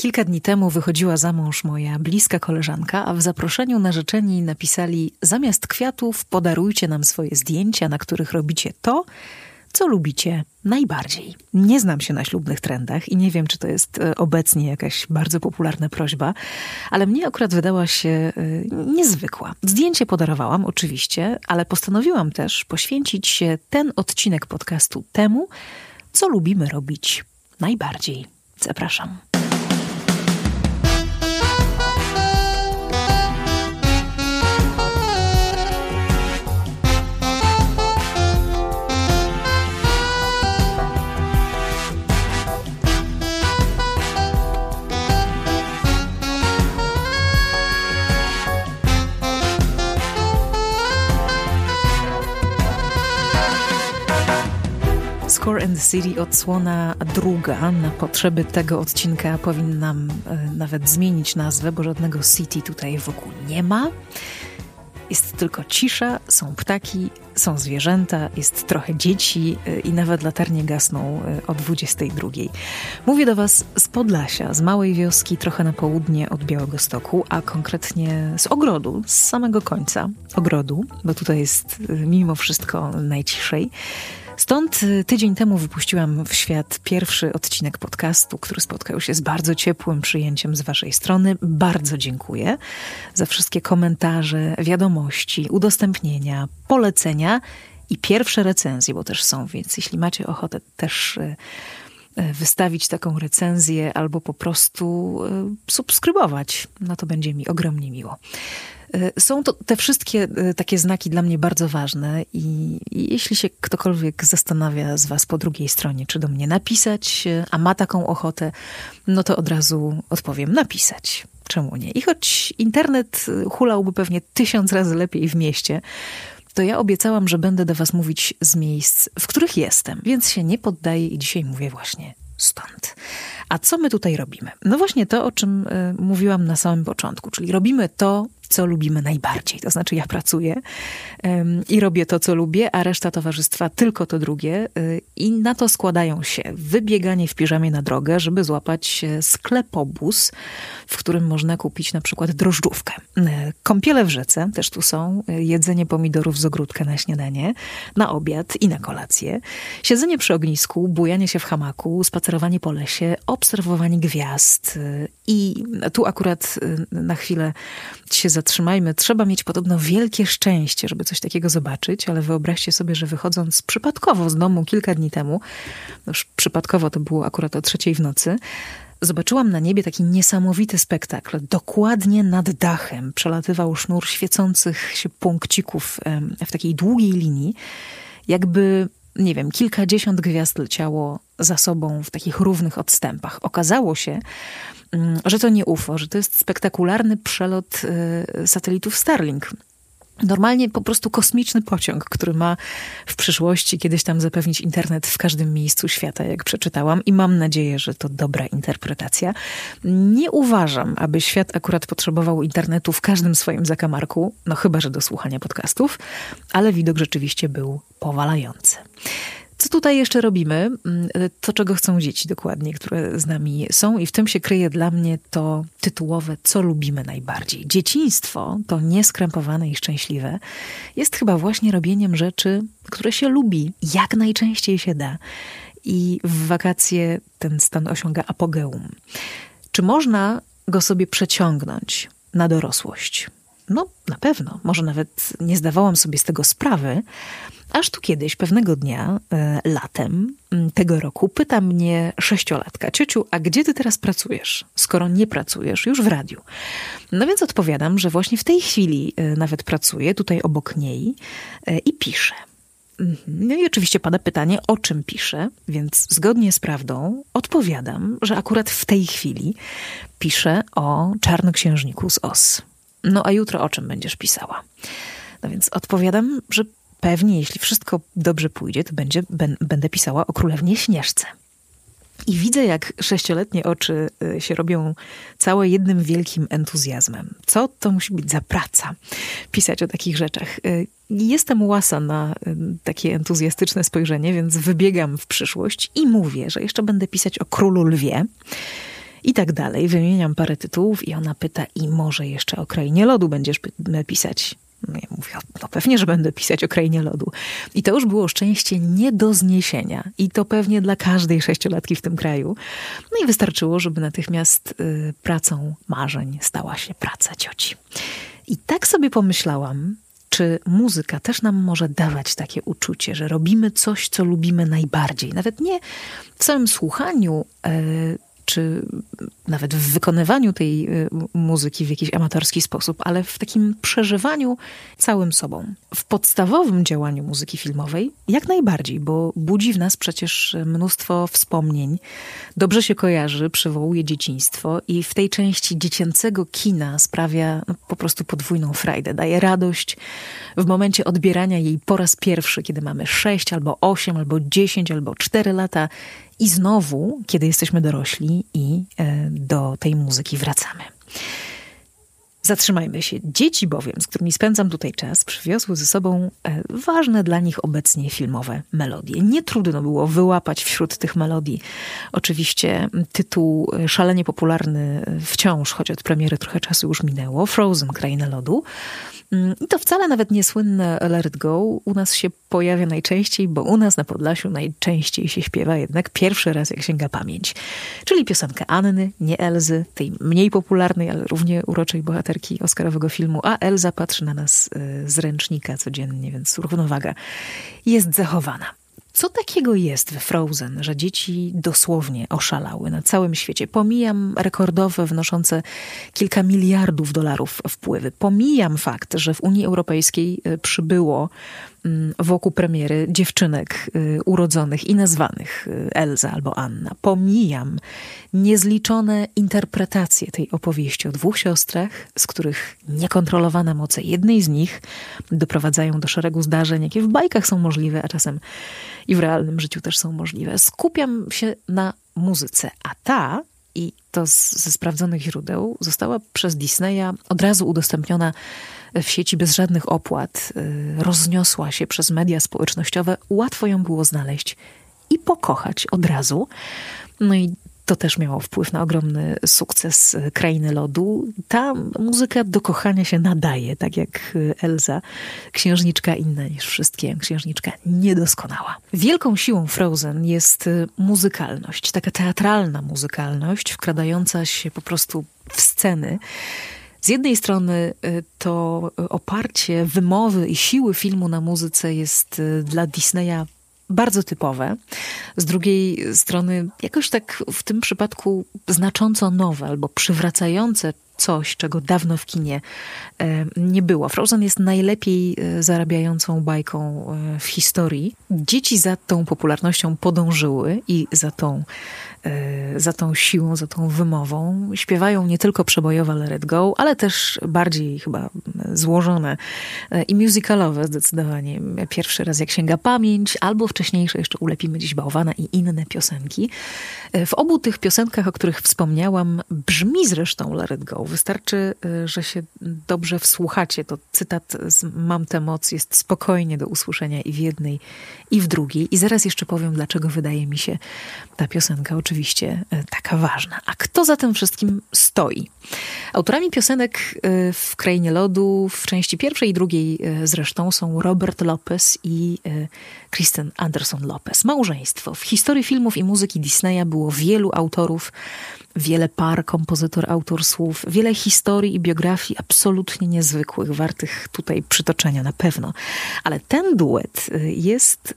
Kilka dni temu wychodziła za mąż moja bliska koleżanka, a w zaproszeniu narzeczeni napisali: Zamiast kwiatów podarujcie nam swoje zdjęcia, na których robicie to, co lubicie najbardziej. Nie znam się na ślubnych trendach i nie wiem, czy to jest e, obecnie jakaś bardzo popularna prośba, ale mnie akurat wydała się e, niezwykła. Zdjęcie podarowałam oczywiście, ale postanowiłam też poświęcić ten odcinek podcastu temu, co lubimy robić najbardziej. Zapraszam. Score and City odsłona druga. Na potrzeby tego odcinka powinnam e, nawet zmienić nazwę, bo żadnego City tutaj wokół nie ma. Jest tylko cisza, są ptaki, są zwierzęta, jest trochę dzieci e, i nawet latarnie gasną e, o 22. Mówię do Was z Podlasia, z małej wioski, trochę na południe od Białego Stoku, a konkretnie z ogrodu, z samego końca ogrodu, bo tutaj jest mimo wszystko najciszej. Stąd y, tydzień temu wypuściłam w świat pierwszy odcinek podcastu, który spotkał się z bardzo ciepłym przyjęciem z Waszej strony. Bardzo dziękuję za wszystkie komentarze, wiadomości, udostępnienia, polecenia i pierwsze recenzje, bo też są, więc jeśli macie ochotę też y, y, wystawić taką recenzję albo po prostu subskrybować, no to będzie mi ogromnie miło. E, są to te wszystkie e, takie znaki dla mnie bardzo ważne i, i jeśli się ktokolwiek zastanawia z Was po drugiej stronie, czy do mnie napisać, e, a ma taką ochotę, no to od razu odpowiem napisać. Czemu nie? I choć internet hulałby pewnie tysiąc razy lepiej w mieście, to ja obiecałam, że będę do Was mówić z miejsc, w których jestem, więc się nie poddaję i dzisiaj mówię właśnie stąd. A co my tutaj robimy? No właśnie to, o czym y, mówiłam na samym początku, czyli robimy to, co lubimy najbardziej. To znaczy, ja pracuję i robię to, co lubię, a reszta towarzystwa tylko to drugie. Y, I na to składają się wybieganie w piżamie na drogę, żeby złapać sklepobus, w którym można kupić na przykład drożdżówkę. Y, kąpiele w rzece też tu są, y, jedzenie pomidorów z ogródka na śniadanie, na obiad i na kolację, siedzenie przy ognisku, bujanie się w hamaku, spacerowanie po lesie, obserwowanie gwiazd. I tu akurat na chwilę się zatrzymajmy. Trzeba mieć podobno wielkie szczęście, żeby coś takiego zobaczyć, ale wyobraźcie sobie, że wychodząc przypadkowo z domu kilka dni temu, już przypadkowo to było akurat o trzeciej w nocy, zobaczyłam na niebie taki niesamowity spektakl. Dokładnie nad dachem przelatywał sznur świecących się punkcików w takiej długiej linii, jakby nie wiem, kilkadziesiąt gwiazd leciało za sobą w takich równych odstępach. Okazało się, mm, że to nie UFO, że to jest spektakularny przelot y, satelitów Starlink. Normalnie po prostu kosmiczny pociąg, który ma w przyszłości kiedyś tam zapewnić internet w każdym miejscu świata, jak przeczytałam, i mam nadzieję, że to dobra interpretacja. Nie uważam, aby świat akurat potrzebował internetu w każdym swoim zakamarku, no chyba że do słuchania podcastów, ale widok rzeczywiście był powalający. Co tutaj jeszcze robimy? Mm, to, czego chcą dzieci dokładnie, które z nami są, i w tym się kryje dla mnie to tytułowe, co lubimy najbardziej. Dzieciństwo, to nieskrępowane i szczęśliwe, jest chyba właśnie robieniem rzeczy, które się lubi, jak najczęściej się da. I w wakacje ten stan osiąga apogeum. Czy można go sobie przeciągnąć na dorosłość? No, na pewno. Może nawet nie zdawałam sobie z tego sprawy, Aż tu kiedyś, pewnego dnia, e, latem tego roku, pyta mnie sześciolatka, ciociu, a gdzie ty teraz pracujesz, skoro nie pracujesz już w radiu? No więc odpowiadam, że właśnie w tej chwili e, nawet pracuję, tutaj obok niej e, i piszę. Mhm. No i oczywiście pada pytanie, o czym piszę, więc zgodnie z prawdą odpowiadam, że akurat w tej chwili piszę o czarnoksiężniku z Os. No a jutro o czym będziesz pisała? No więc odpowiadam, że pewnie, jeśli wszystko dobrze pójdzie, to będzie, będę pisała o królewnie Śnieżce. I widzę, jak sześcioletnie oczy y, się robią całe jednym wielkim entuzjazmem. Co to musi być za praca? Pisać o takich rzeczach. Y, jestem łasa na y, takie entuzjastyczne spojrzenie, więc wybiegam w przyszłość i mówię, że jeszcze będę pisać o królu lwie i tak dalej. Wymieniam parę tytułów i ona pyta, i może jeszcze o Krainie Lodu będziesz pisać. No ja mówię, no pewnie, że będę pisać o Krainie Lodu. I to już było szczęście nie do zniesienia. I to pewnie dla każdej sześciolatki w tym kraju. No i wystarczyło, żeby natychmiast y, pracą marzeń stała się praca cioci. I tak sobie pomyślałam, czy muzyka też nam może dawać takie uczucie, że robimy coś, co lubimy najbardziej. Nawet nie w samym słuchaniu. Y, czy nawet w wykonywaniu tej y, muzyki w jakiś amatorski sposób, ale w takim przeżywaniu całym sobą. W podstawowym działaniu muzyki filmowej jak najbardziej, bo budzi w nas przecież mnóstwo wspomnień, dobrze się kojarzy, przywołuje dzieciństwo i w tej części dziecięcego kina sprawia no, po prostu podwójną frajdę, daje radość w momencie odbierania jej po raz pierwszy, kiedy mamy 6 albo 8 albo 10 albo 4 lata i znowu, kiedy jesteśmy dorośli i e, do tej muzyki wracamy. Zatrzymajmy się. Dzieci bowiem, z którymi spędzam tutaj czas, przywiozły ze sobą e, ważne dla nich obecnie filmowe melodie. Nie trudno było wyłapać wśród tych melodii oczywiście tytuł e, szalenie popularny wciąż, choć od premiery trochę czasu już minęło, Frozen, Kraina Lodu. Mm, I to wcale nawet nie słynne Let It Go u nas się pojawia najczęściej, bo u nas na Podlasiu najczęściej się śpiewa jednak pierwszy raz, jak sięga pamięć. Czyli piosenkę Anny, nie Elzy, tej mniej popularnej, ale równie uroczej bohaterki Oscarowego filmu, a Elza patrzy na nas y, z ręcznika codziennie, więc równowaga jest zachowana. Co takiego jest we Frozen, że dzieci dosłownie oszalały na całym świecie? Pomijam rekordowe, wnoszące kilka miliardów dolarów wpływy. Pomijam fakt, że w Unii Europejskiej y, przybyło wokół premiery dziewczynek y, urodzonych i nazwanych y, Elza albo Anna. Pomijam niezliczone interpretacje tej opowieści o dwóch siostrach, z których niekontrolowane moce jednej z nich doprowadzają do szeregu zdarzeń, jakie w bajkach są możliwe, a czasem i w realnym życiu też są możliwe. Skupiam się na muzyce, a ta i to z, ze sprawdzonych źródeł, została przez Disneya od razu udostępniona w sieci bez żadnych opłat, y, rozniosła się przez media społecznościowe, łatwo ją było znaleźć i pokochać od razu. No i to też miało wpływ na ogromny sukces Krainy Lodu. Ta muzyka do kochania się nadaje, tak jak Elza, księżniczka inna niż wszystkie, księżniczka niedoskonała. Wielką siłą Frozen jest muzykalność, taka teatralna muzykalność, wkradająca się po prostu w sceny. Z jednej strony y, to oparcie wymowy i siły filmu na muzyce jest y, dla Disneya bardzo typowe. Z drugiej strony, jakoś tak w tym przypadku znacząco nowe albo przywracające coś, czego dawno w kinie nie było. Frozen jest najlepiej e, zarabiającą bajką e, w historii. Dzieci za tą popularnością podążyły i za tą E, za tą siłą, za tą wymową. Śpiewają nie tylko przebojowe Let Go, ale też bardziej chyba złożone e, i musicalowe zdecydowanie. Pierwszy raz jak sięga pamięć, albo wcześniejsze jeszcze Ulepimy dziś bałwana i inne piosenki. E, w obu tych piosenkach, o których wspomniałam, brzmi zresztą Let It Go. Wystarczy, że się dobrze wsłuchacie. To cytat z Mam tę moc jest spokojnie do usłyszenia i w jednej, i w drugiej. I zaraz jeszcze powiem, dlaczego wydaje mi się ta piosenka oczywiście e, taka ważna. A kto za tym wszystkim stoi? Autorami piosenek e, w Krainie Lodu w części pierwszej i drugiej e, zresztą są Robert Lopez i Kristen Anderson Lopez. Małżeństwo. W historii filmów i muzyki Disneya było wielu autorów, wiele par, kompozytor, autor słów, wiele historii i biografii absolutnie niezwykłych, wartych tutaj przytoczenia na pewno. Ale ten duet jest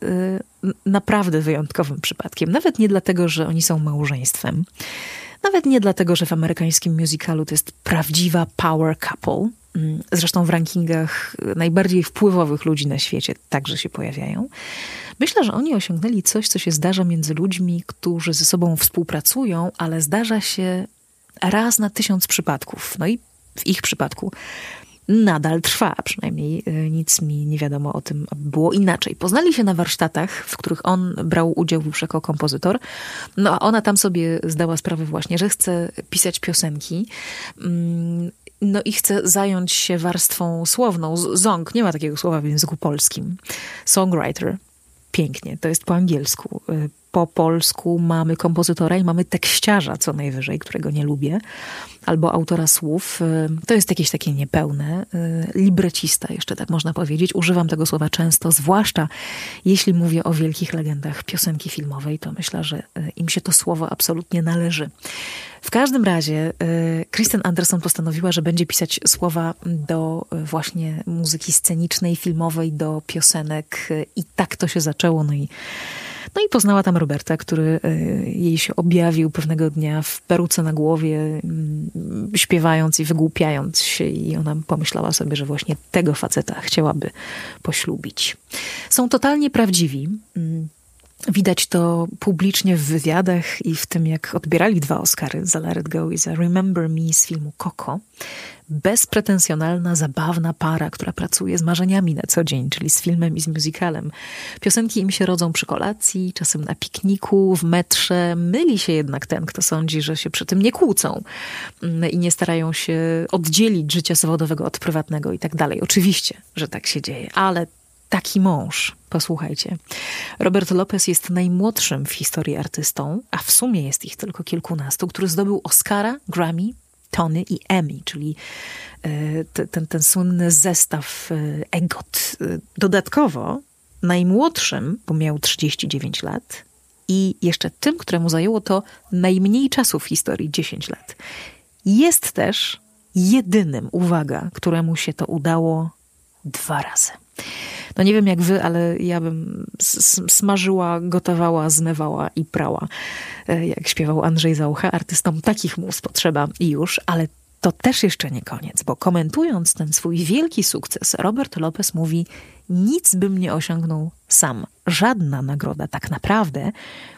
naprawdę wyjątkowym przypadkiem. Nawet nie dlatego, że oni są małżeństwem. Nawet nie dlatego, że w amerykańskim musicalu to jest prawdziwa power couple. Mm, zresztą w rankingach najbardziej wpływowych ludzi na świecie także się pojawiają. Myślę, że oni osiągnęli coś, co się zdarza między ludźmi, którzy ze sobą współpracują, ale zdarza się raz na tysiąc przypadków. No i w ich przypadku nadal trwa, przynajmniej y, nic mi nie wiadomo o tym, aby było inaczej. Poznali się na warsztatach, w których on brał udział już jako kompozytor, no a ona tam sobie zdała sprawę właśnie, że chce pisać piosenki. No i chce zająć się warstwą słowną. Zong, nie ma takiego słowa w języku polskim. Songwriter. Pięknie, to jest po angielsku. Po polsku mamy kompozytora i mamy tekściarza co najwyżej, którego nie lubię, albo autora słów. Y, to jest jakieś takie niepełne. Y, librecista, jeszcze tak można powiedzieć. Używam tego słowa często, zwłaszcza jeśli mówię o wielkich legendach piosenki filmowej, to myślę, że y, im się to słowo absolutnie należy. W każdym razie Kristen Anderson postanowiła, że będzie pisać słowa do właśnie muzyki scenicznej, filmowej, do piosenek i tak to się zaczęło. No i no i poznała tam Roberta, który e, jej się objawił pewnego dnia w peruce na głowie, mm, śpiewając i wygłupiając się i ona pomyślała sobie, że właśnie tego faceta chciałaby poślubić. Są totalnie prawdziwi. Widać to publicznie w wywiadach i w tym, jak odbierali dwa Oscary za Let It Go i za Remember Me z filmu Coco bezpretensjonalna, zabawna para, która pracuje z marzeniami na co dzień, czyli z filmem i z musicalem. Piosenki im się rodzą przy kolacji, czasem na pikniku, w metrze. Myli się jednak ten, kto sądzi, że się przy tym nie kłócą mm, i nie starają się oddzielić życia zawodowego od prywatnego i tak dalej. Oczywiście, że tak się dzieje, ale taki mąż. Posłuchajcie. Robert Lopez jest najmłodszym w historii artystą, a w sumie jest ich tylko kilkunastu, który zdobył Oscara, Grammy, Tony i Emmy, czyli e, ten, ten słynny zestaw e, EGOT. E, dodatkowo najmłodszym, bo miał 39 lat, i jeszcze tym, któremu zajęło to najmniej czasu w historii 10 lat. Jest też jedynym, uwaga, któremu się to udało dwa razy. No nie wiem jak wy, ale ja bym smażyła, gotowała, zmywała i prała. E, jak śpiewał Andrzej Zaucha, artystom takich mus potrzeba i już, ale to też jeszcze nie koniec, bo komentując ten swój wielki sukces, Robert Lopez mówi: Nic bym nie osiągnął sam. Żadna nagroda tak naprawdę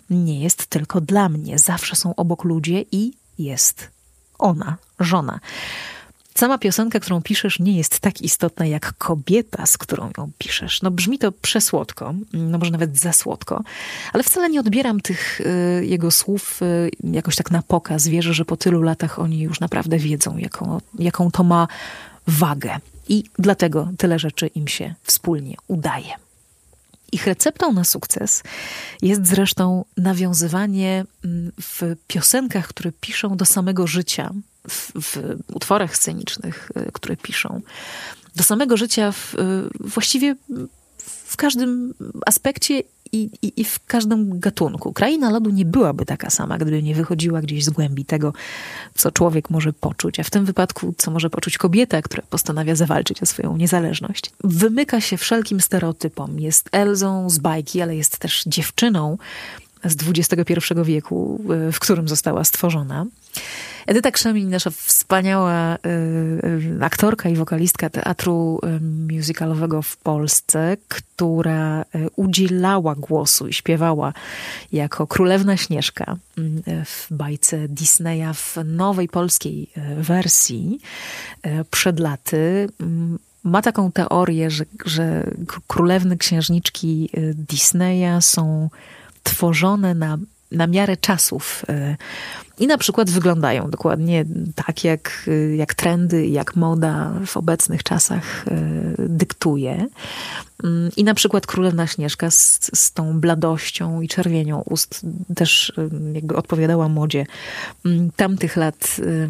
nie jest tylko dla mnie. Zawsze są obok ludzie i jest ona, żona. Sama piosenka, którą piszesz, nie jest tak istotna jak kobieta, z którą ją piszesz. No brzmi to przesłodko, no może nawet za słodko, ale wcale nie odbieram tych y, jego słów y, jakoś tak na pokaz. Wierzę, że po tylu latach oni już naprawdę wiedzą, jaką, jaką to ma wagę. I dlatego tyle rzeczy im się wspólnie udaje. Ich receptą na sukces jest zresztą nawiązywanie mm, w piosenkach, które piszą do samego życia, w, utworach scenicznych, y, które piszą, do samego życia w, y, właściwie w każdym aspekcie i, i, i, w każdym gatunku. Kraina lodu nie byłaby taka sama, gdyby nie wychodziła gdzieś z głębi tego, co człowiek może poczuć, a w tym wypadku, co może poczuć kobieta, która postanawia zawalczyć o swoją niezależność. Wymyka się wszelkim stereotypom. Jest Elzą z bajki, ale jest też dziewczyną z XXI wieku, y, w którym została stworzona. Edyta Krzemień, nasza wspaniała y, y, aktorka i wokalistka teatru y, musicalowego w Polsce, która udzielała głosu i śpiewała jako królewna Śnieżka w bajce Disneya w nowej polskiej wersji przed laty. Ma taką teorię, że, że królewny księżniczki Disneya są tworzone na, na miarę czasów i na przykład wyglądają dokładnie tak, jak, jak trendy, jak moda w obecnych czasach e, dyktuje. Mm, I na przykład Królewna Śnieżka z, z tą bladością i czerwienią ust też e, jakby odpowiadała modzie mm, tamtych lat e,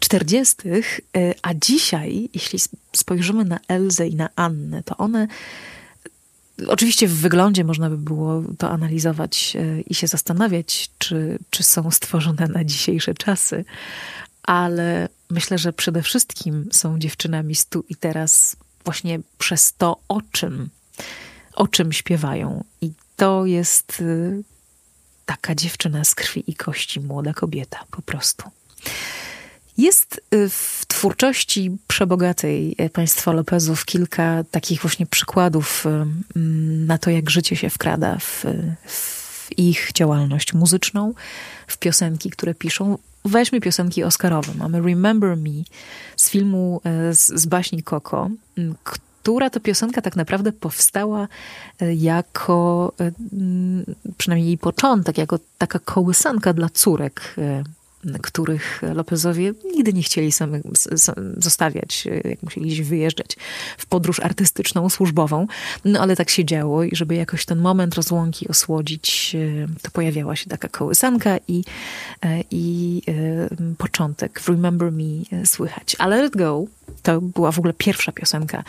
czterdziestych, a dzisiaj, jeśli spojrzymy na Elzę i na Annę, to one Oczywiście w wyglądzie można by było to analizować e, i się zastanawiać, czy, czy są stworzone na dzisiejsze czasy, ale myślę, że przede wszystkim są dziewczynami stu i teraz właśnie przez to, o czym, o czym śpiewają. I to jest e, taka dziewczyna z krwi i kości, młoda kobieta po prostu. Jest y, w twórczości przebogatej y, państwa Lopezów kilka takich właśnie przykładów y, mm, na to, jak życie się wkrada w, w ich działalność muzyczną, w piosenki, które piszą. Weźmy piosenki Oscarowe. Mamy Remember Me z filmu z, z baśni Coco, która to piosenka tak naprawdę powstała jako, przynajmniej jej początek, jako taka kołysanka dla córek których Lopezowie nigdy nie chcieli samych zostawiać, jak musieli gdzieś wyjeżdżać w podróż artystyczną, służbową. No ale tak się działo i żeby jakoś ten moment rozłąki osłodzić, to pojawiała się taka kołysanka i, i początek Remember Me słychać. Ale Let Go to była w ogóle pierwsza piosenka,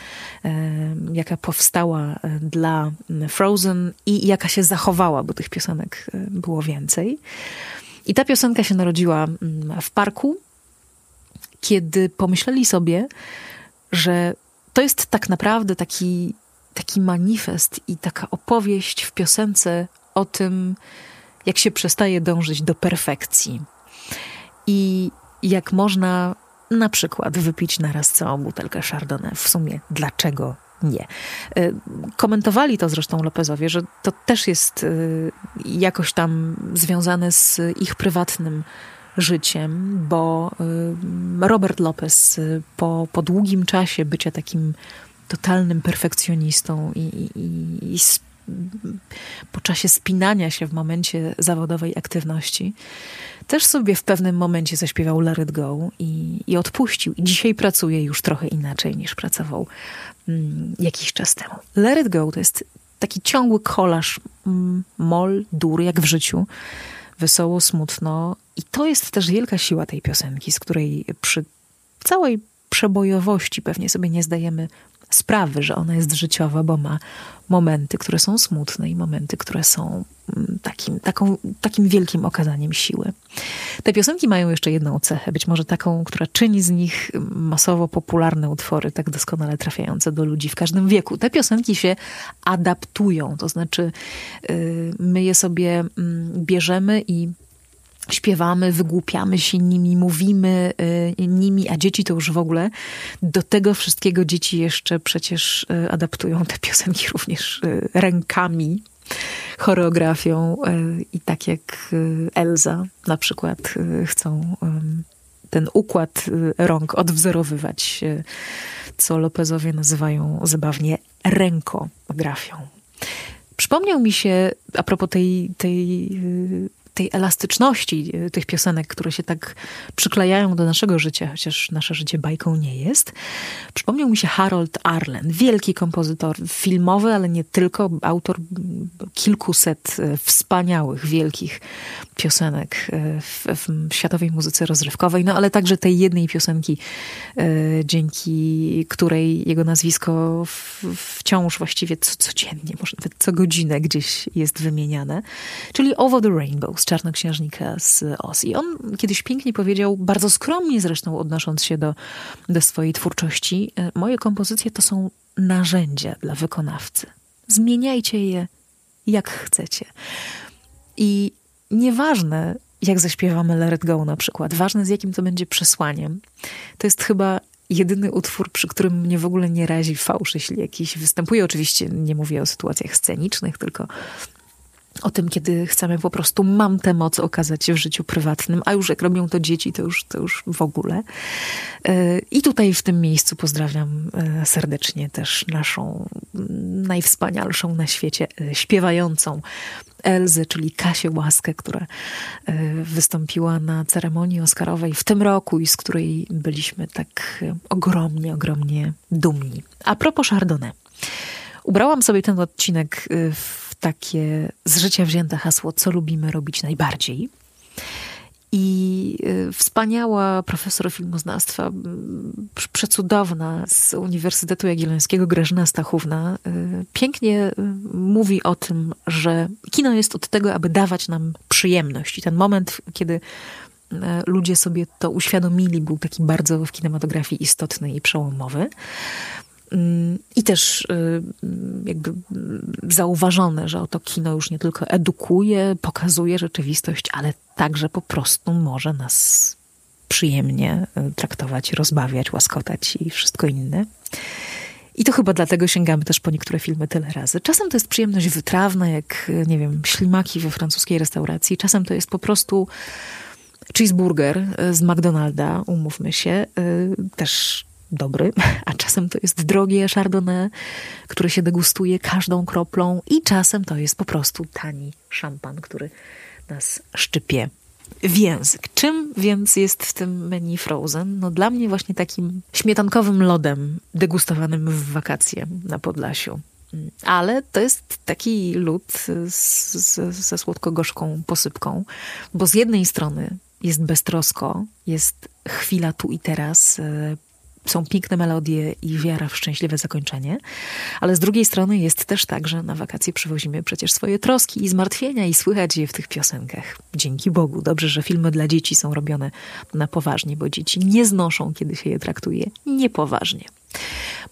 jaka powstała dla Frozen i jaka się zachowała, bo tych piosenek było więcej. I ta piosenka się narodziła mm, w parku, kiedy pomyśleli sobie, że to jest tak naprawdę taki, taki manifest i taka opowieść w piosence o tym, jak się przestaje dążyć do perfekcji. I jak można na przykład wypić naraz całą butelkę Chardonnay. W sumie dlaczego nie. E, komentowali to zresztą Lopezowie, że to też jest e, jakoś tam związane z ich prywatnym życiem, bo e, Robert Lopez po, po długim czasie bycia takim totalnym perfekcjonistą i, i, i po czasie spinania się w momencie zawodowej aktywności, też sobie w pewnym momencie zaśpiewał Let It Go i, i odpuścił. I dzisiaj pracuje już trochę inaczej niż pracował mm, jakiś czas temu. Let It Go to jest taki ciągły kolaż mm, mol, dur, jak w życiu. Wesoło, smutno. I to jest też wielka siła tej piosenki, z której przy całej przebojowości pewnie sobie nie zdajemy sprawy, że ona jest życiowa, bo ma momenty, które są smutne i momenty, które są mm, takim, taką, takim wielkim okazaniem siły. Te piosenki mają jeszcze jedną cechę, być może taką, która czyni z nich masowo popularne utwory, tak doskonale trafiające do ludzi w każdym wieku. Te piosenki się adaptują, to znaczy y, my je sobie mm, bierzemy i śpiewamy, wygłupiamy się nimi, mówimy y, nimi, a dzieci to już w ogóle. Do tego wszystkiego dzieci jeszcze przecież y, adaptują te piosenki również y, rękami, choreografią i tak jak Elza na przykład chcą ten układ rąk odwzorowywać, co Lopezowie nazywają zabawnie rękografią. Przypomniał mi się, a propos tej, tej tej elastyczności e, tych piosenek, które się tak przyklejają do naszego życia, chociaż nasze życie bajką nie jest. Przypomniał mi się Harold Arlen, wielki kompozytor filmowy, ale nie tylko, autor kilkuset e, wspaniałych, wielkich piosenek e, w, w światowej muzyce rozrywkowej, no ale także tej jednej piosenki, dzięki której jego nazwisko wciąż właściwie codziennie, może nawet co godzinę gdzieś jest wymieniane, czyli Over the Rainbow czarnoksiężnika z Oz. I on kiedyś pięknie powiedział, bardzo skromnie zresztą odnosząc się do, do swojej twórczości, e, moje kompozycje to są narzędzia dla wykonawcy. Zmieniajcie je jak chcecie. I nieważne, jak zaśpiewamy Let Go na przykład, ważne z jakim to będzie przesłaniem, to jest chyba jedyny utwór, przy którym mnie w ogóle nie razi fałsz, jeśli jakiś występuje. Oczywiście nie mówię o sytuacjach scenicznych, tylko o tym, kiedy chcemy po prostu mam tę moc okazać się w życiu prywatnym, a już jak robią to dzieci, to już, to już w ogóle. E, I tutaj w tym miejscu pozdrawiam e, serdecznie też naszą najwspanialszą na świecie e, śpiewającą Elzy, czyli Kasię Łaskę, która wystąpiła na ceremonii Oscarowej w tym roku i z której byliśmy tak ogromnie, ogromnie dumni. A propos Chardonnay. Ubrałam sobie ten odcinek w takie z życia wzięte hasło, co lubimy robić najbardziej. I y, wspaniała profesor filmoznawstwa, przecudowna z Uniwersytetu Jagiellońskiego, Grażyna Stachówna, y, pięknie y, mówi o tym, że kino jest od tego, aby dawać nam przyjemność. I ten moment, kiedy ludzie sobie to uświadomili, był taki bardzo w kinematografii istotny i przełomowy. I też y, jakby zauważone, że oto kino już nie tylko edukuje, pokazuje rzeczywistość, ale także po prostu może nas przyjemnie y, traktować, rozbawiać, łaskotać i wszystko inne. I to chyba dlatego sięgamy też po niektóre filmy tyle razy. Czasem to jest przyjemność wytrawna, jak, nie wiem, ślimaki we francuskiej restauracji. Czasem to jest po prostu cheeseburger y, z McDonalda, umówmy się. Też dobry, a czasem to jest drogie chardonnay, które się degustuje każdą kroplą i czasem to jest po prostu tani szampan, który nas szczypie w język. Czym więc jest w tym menu Frozen? No dla mnie właśnie takim śmietankowym lodem degustowanym w wakacje na Podlasiu. Ale to jest taki lód ze słodko-gorzką posypką, bo z jednej strony jest beztrosko, jest chwila tu i teraz, e, są piękne melodie i wiara w szczęśliwe zakończenie, ale z drugiej strony jest też tak, że na wakacje przywozimy przecież swoje troski i zmartwienia i słychać je w tych piosenkach. Dzięki Bogu, dobrze, że filmy dla dzieci są robione na poważnie, bo dzieci nie znoszą, kiedy się je traktuje niepoważnie.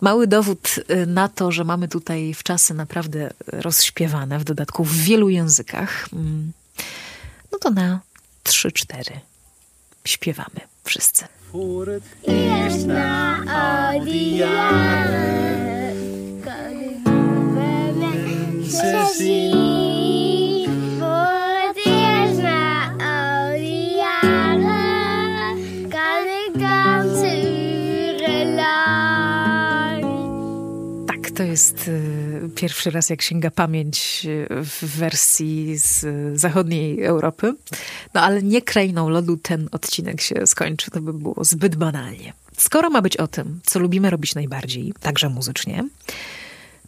Mały dowód y, na to, że mamy tutaj w czasy naprawdę rozśpiewane, w dodatku w wielu językach, mm, no to na trzy, cztery śpiewamy wszyscy. Na to jest y, pierwszy raz, jak sięga pamięć y, w wersji z zachodniej Europy. No ale nie krainą lodu ten odcinek się skończy, to by było zbyt banalnie. Skoro ma być o tym, co lubimy robić najbardziej, także muzycznie,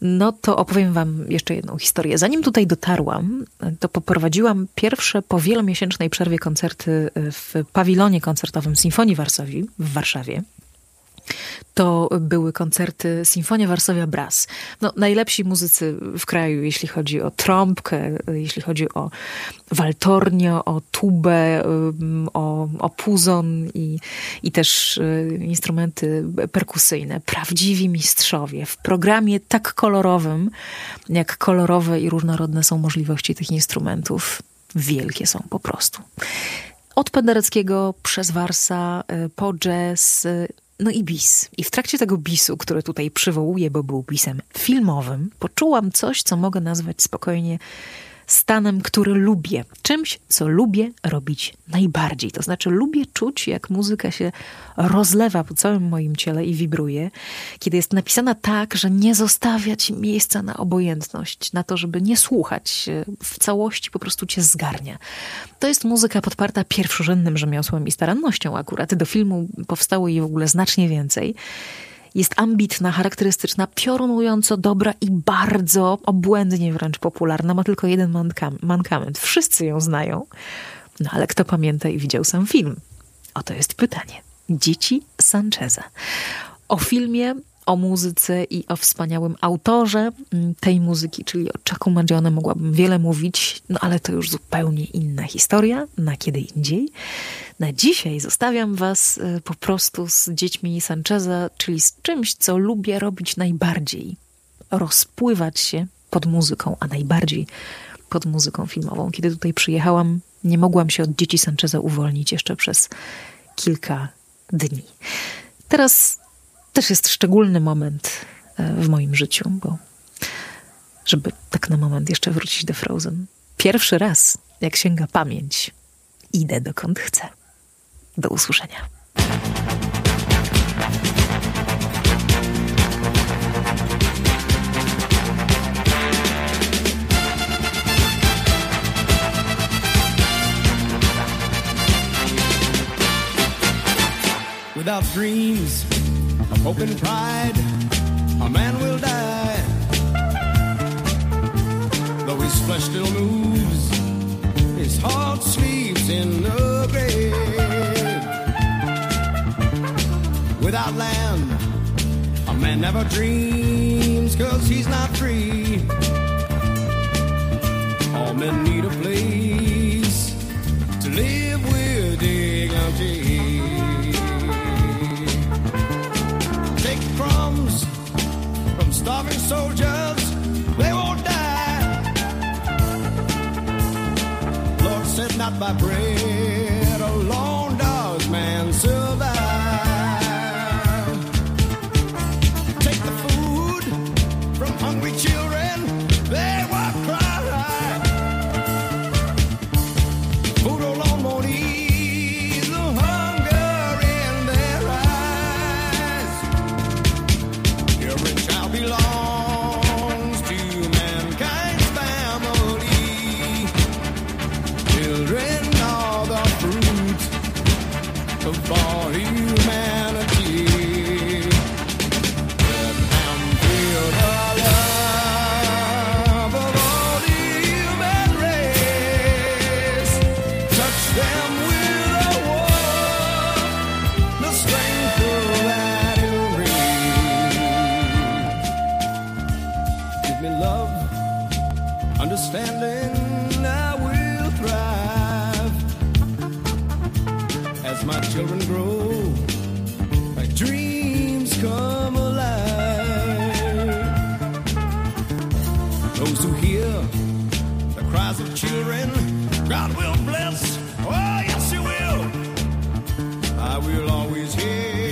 no to opowiem Wam jeszcze jedną historię. Zanim tutaj dotarłam, to poprowadziłam pierwsze po wielomiesięcznej przerwie koncerty w pawilonie koncertowym Sinfonii Warszawi w Warszawie to były koncerty Sinfonia Warszawia Brass. No, najlepsi muzycy w kraju, jeśli chodzi o trąbkę, jeśli chodzi o waltornio, o tubę, o, o puzon i, i też y, instrumenty perkusyjne. Prawdziwi mistrzowie w programie tak kolorowym, jak kolorowe i różnorodne są możliwości tych instrumentów. Wielkie są po prostu. Od Pendereckiego przez Warsa, y, po jazz, y, no i bis. I w trakcie tego bisu, który tutaj przywołuję, bo był bisem filmowym, poczułam coś, co mogę nazwać spokojnie stanem, który lubię, czymś, co lubię robić najbardziej. To znaczy, lubię czuć, jak muzyka się rozlewa po całym moim ciele i wibruje, kiedy jest napisana tak, że nie zostawia ci miejsca na obojętność, na to, żeby nie słuchać w całości, po prostu cię zgarnia. To jest muzyka podparta pierwszorzędnym rzemiosłem i starannością. Akurat do filmu powstało jej w ogóle znacznie więcej. Jest ambitna, charakterystyczna, piorunująco dobra i bardzo obłędnie wręcz popularna. Ma tylko jeden mankament. Wszyscy ją znają. No ale kto pamięta i widział sam film? Oto jest pytanie. Dzieci Sancheza. O filmie o muzyce i o wspaniałym autorze mm, tej muzyki, czyli o Chucku Magione mogłabym wiele mówić, no ale to już zupełnie inna historia, na kiedy indziej. Na dzisiaj zostawiam was y, po prostu z dziećmi Sancheza, czyli z czymś, co lubię robić najbardziej. Rozpływać się pod muzyką, a najbardziej pod muzyką filmową. Kiedy tutaj przyjechałam, nie mogłam się od dzieci Sancheza uwolnić jeszcze przez kilka dni. Teraz też jest szczególny moment e, w moim życiu, bo żeby tak na moment jeszcze wrócić do Frozen. Pierwszy raz, jak sięga pamięć, idę dokąd chcę. Do usłyszenia. Without dreams and pride, a man will die. Though his flesh still moves, his heart sleeps in the grave. Without land, a man never dreams, cause he's not free. All men need a place starving soldiers, they won't die. Lord said, not by bread alone does man survive. Take the food from hungry children, Those who hear the cries of children, God will bless. Oh, yes, He will. I will always hear.